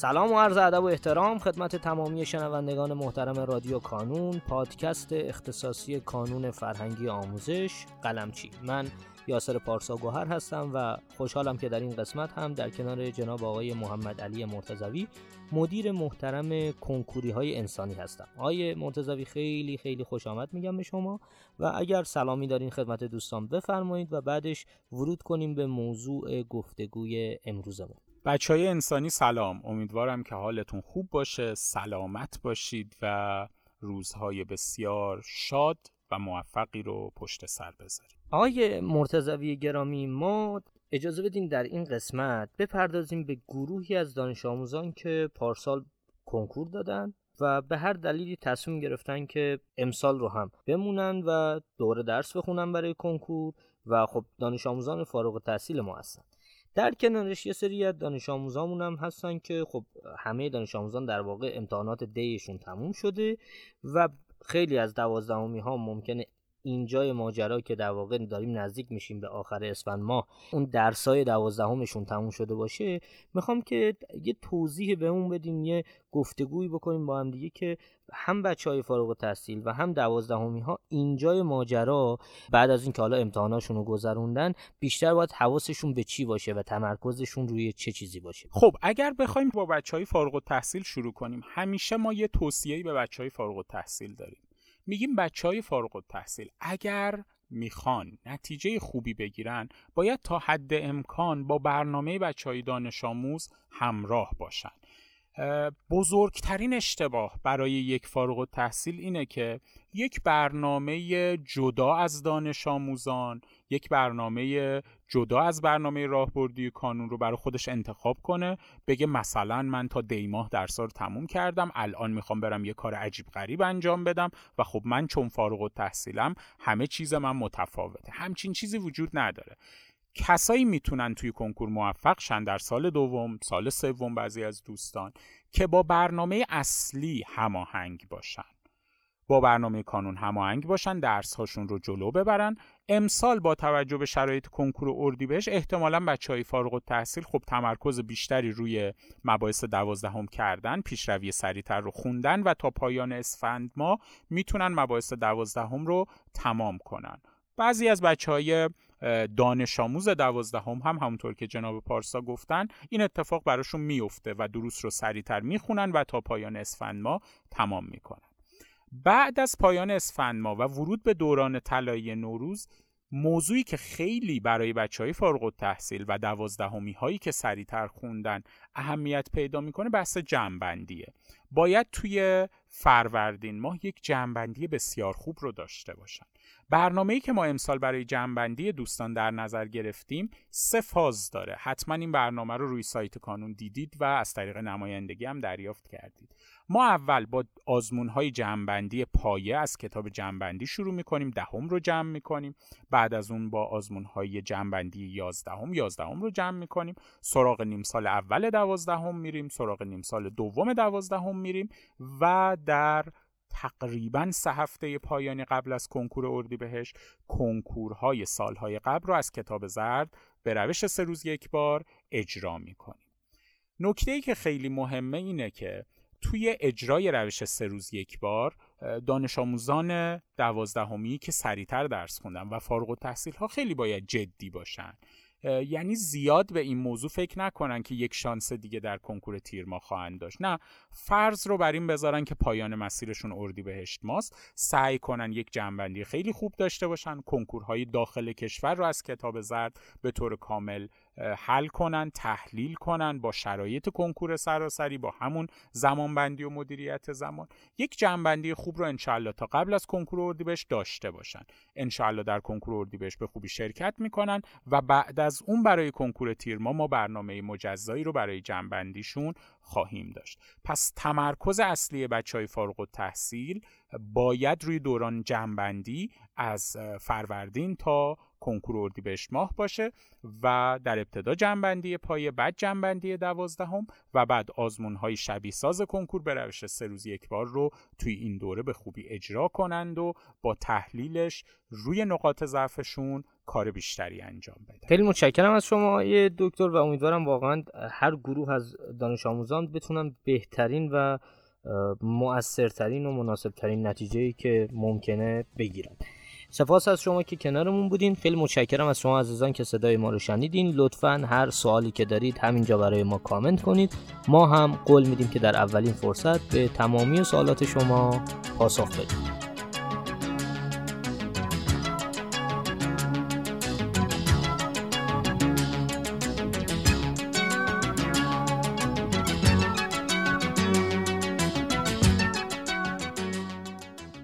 سلام و عرض ادب و احترام خدمت تمامی شنوندگان محترم رادیو کانون پادکست اختصاصی کانون فرهنگی آموزش قلمچی من یاسر پارسا گوهر هستم و خوشحالم که در این قسمت هم در کنار جناب آقای محمد علی مرتزوی مدیر محترم کنکوری های انسانی هستم. آقای مرتزوی خیلی خیلی خوش آمد میگم به شما و اگر سلامی دارین خدمت دوستان بفرمایید و بعدش ورود کنیم به موضوع گفتگوی امروزمون. بچه های انسانی سلام. امیدوارم که حالتون خوب باشه سلامت باشید و روزهای بسیار شاد و موفقی رو پشت سر بذارید. آقای مرتضوی گرامی ما اجازه بدیم در این قسمت بپردازیم به گروهی از دانش آموزان که پارسال کنکور دادن و به هر دلیلی تصمیم گرفتن که امسال رو هم بمونن و دوره درس بخونن برای کنکور و خب دانش آموزان فارغ التحصیل ما هستن. در کنارش یه سری از دانش آموزامون هم هستن که خب همه دانش آموزان در واقع امتحانات دیشون تموم شده و خیلی از دوازدهمی ها ممکنه اینجای ماجرا که در واقع داریم نزدیک میشیم به آخر اسفند ماه اون درسای دوازدهمشون تموم شده باشه می‌خوام که یه توضیح به اون بدیم یه گفتگویی بکنیم با هم دیگه که هم بچه های فارغ التحصیل و هم دوازدهمی ها اینجای ماجرا بعد از اینکه حالا امتحاناشون رو گذروندن بیشتر باید حواسشون به چی باشه و تمرکزشون روی چه چیزی باشه. خب اگر بخوایم با بچه های فارغ التحصیل شروع کنیم همیشه ما یه توصیه‌ای به بچه های فارغ التحصیل داریم. میگیم بچه های فارغ التحصیل اگر می‌خوان نتیجه خوبی بگیرن باید تا حد امکان با برنامه بچه های دانش آموز همراه باشن. بزرگترین اشتباه برای یک فارغ التحصیل اینه که یک برنامه جدا از دانش آموزان یک برنامه جدا از برنامه راهبردی کانون رو برای خودش انتخاب کنه بگه مثلا من تا دیماه درس رو تموم کردم الان می‌خوام برم یه کار عجیب غریب انجام بدم و خب من چون فارغ التحصیلم همه چیز من متفاوته. همچین چیزی وجود نداره. کسایی می‌تونن توی کنکور موفق شن در سال دوم سال سوم بعضی از دوستان که با برنامه اصلی هماهنگ باشن. با برنامه کانون هماهنگ باشن درس هاشون رو جلو ببرن. امسال با توجه به شرایط کنکور و اردیبهشت احتمالا بچه های فارغ التحصیل خب تمرکز بیشتری روی مباحث دوازدهم کردن پیشروی سریعتر رو خوندن و تا پایان اسفند ما می‌تونن مباحث دوازدهم رو تمام کنن. بعضی از بچه های دانش آموز دوازدهم هم همونطور که جناب پارسا گفتن این اتفاق براشون میفته و دروس رو سریعتر می‌خونن و تا پایان اسفند ما تمام می‌کنن. بعد از پایان اسفند ما و ورود به دوران طلایی نوروز موضوعی که خیلی برای بچه های فارغ التحصیل و دوازدهمی هایی که سریعتر خوندن اهمیت پیدا می‌کنه بحث جمعبندیه. باید توی فروردین ماه یک جمعبندی بسیار خوب رو داشته باشن. برنامه‌ای که ما امسال برای جمعبندی دوستان در نظر گرفتیم سه فاز داره. حتما این برنامه رو روی سایت کانون دیدید و از طریق نمایندگی هم دریافت کردید. ما اول با آزمون های جمعبندی پایه از کتاب جمعبندی شروع می‌کنیم دهم رو جمع می‌کنیم. بعد از اون با آزمون های جمعبندی یازدهم یازدهم رو جمع می‌کنیم. سراغ نیم سال اول دوازدهم میریم سراغ نیم سال دوم دوازدهم میریم و در تقریبا سه هفته پایانی قبل از کنکور اردیبهشت کنکورهای سالهای قبل رو از کتاب زرد به روش سه روز یک بار اجرا می‌کنیم. نکته ای که خیلی مهمه اینه که توی اجرای روش سه روز یک بار دانش آموزان دوازدهمی که سریعتر درس خوندن و فارغ التحصیل ها خیلی باید جدی باشن. یعنی زیاد به این موضوع فکر نکنن که یک شانس دیگه در کنکور تیر ما خواهند داشت. نه فرض رو بر این بذارن که پایان مسیرشون اردی بهشت ماست. سعی کنن یک جنبندی خیلی خوب داشته باشن. کنکورهای داخل کشور رو از کتاب زرد به طور کامل حل کنن تحلیل کنن با شرایط کنکور سراسری با همون زمانبندی و مدیریت زمان. یک جنبندی خوب رو انشالله تا قبل از کنکور اردیبهشت داشته باشن. انشالله در کنکور اردیبهشت به خوبی شرکت می‌کنن و بعد از اون برای کنکور تیرما ما برنامه مجزایی رو برای جنبندیشون خواهیم داشت. پس تمرکز اصلی بچه های فارغ التحصیل باید روی دوران جنبندی از فروردین تا کنکور اردیبهشت ماه باشه و در ابتدا جنبندی پایه بعد جنبندی دوازدهم و بعد آزمون های شبیه ساز کنکور به روش سه روز یک بار رو توی این دوره به خوبی اجرا کنند و با تحلیلش روی نقاط ضعفشون کار بیشتری انجام بده. خیلی متشکرم از شما دکتر و امیدوارم واقعا هر گروه از دانش آموزان بتونن بهترین و مؤثرترین و مناسبترین نتیجه که ممکنه بگیرن. سپاس از شما که کنارمون بودین. خیلی متشکرم از شما عزیزان که صدای ما رو شنیدین. لطفا هر سوالی که دارید همینجا برای ما کامنت کنید. ما هم قول میدیم که در اولین فرصت به تمامی سوالات شما پاسخ بدیم.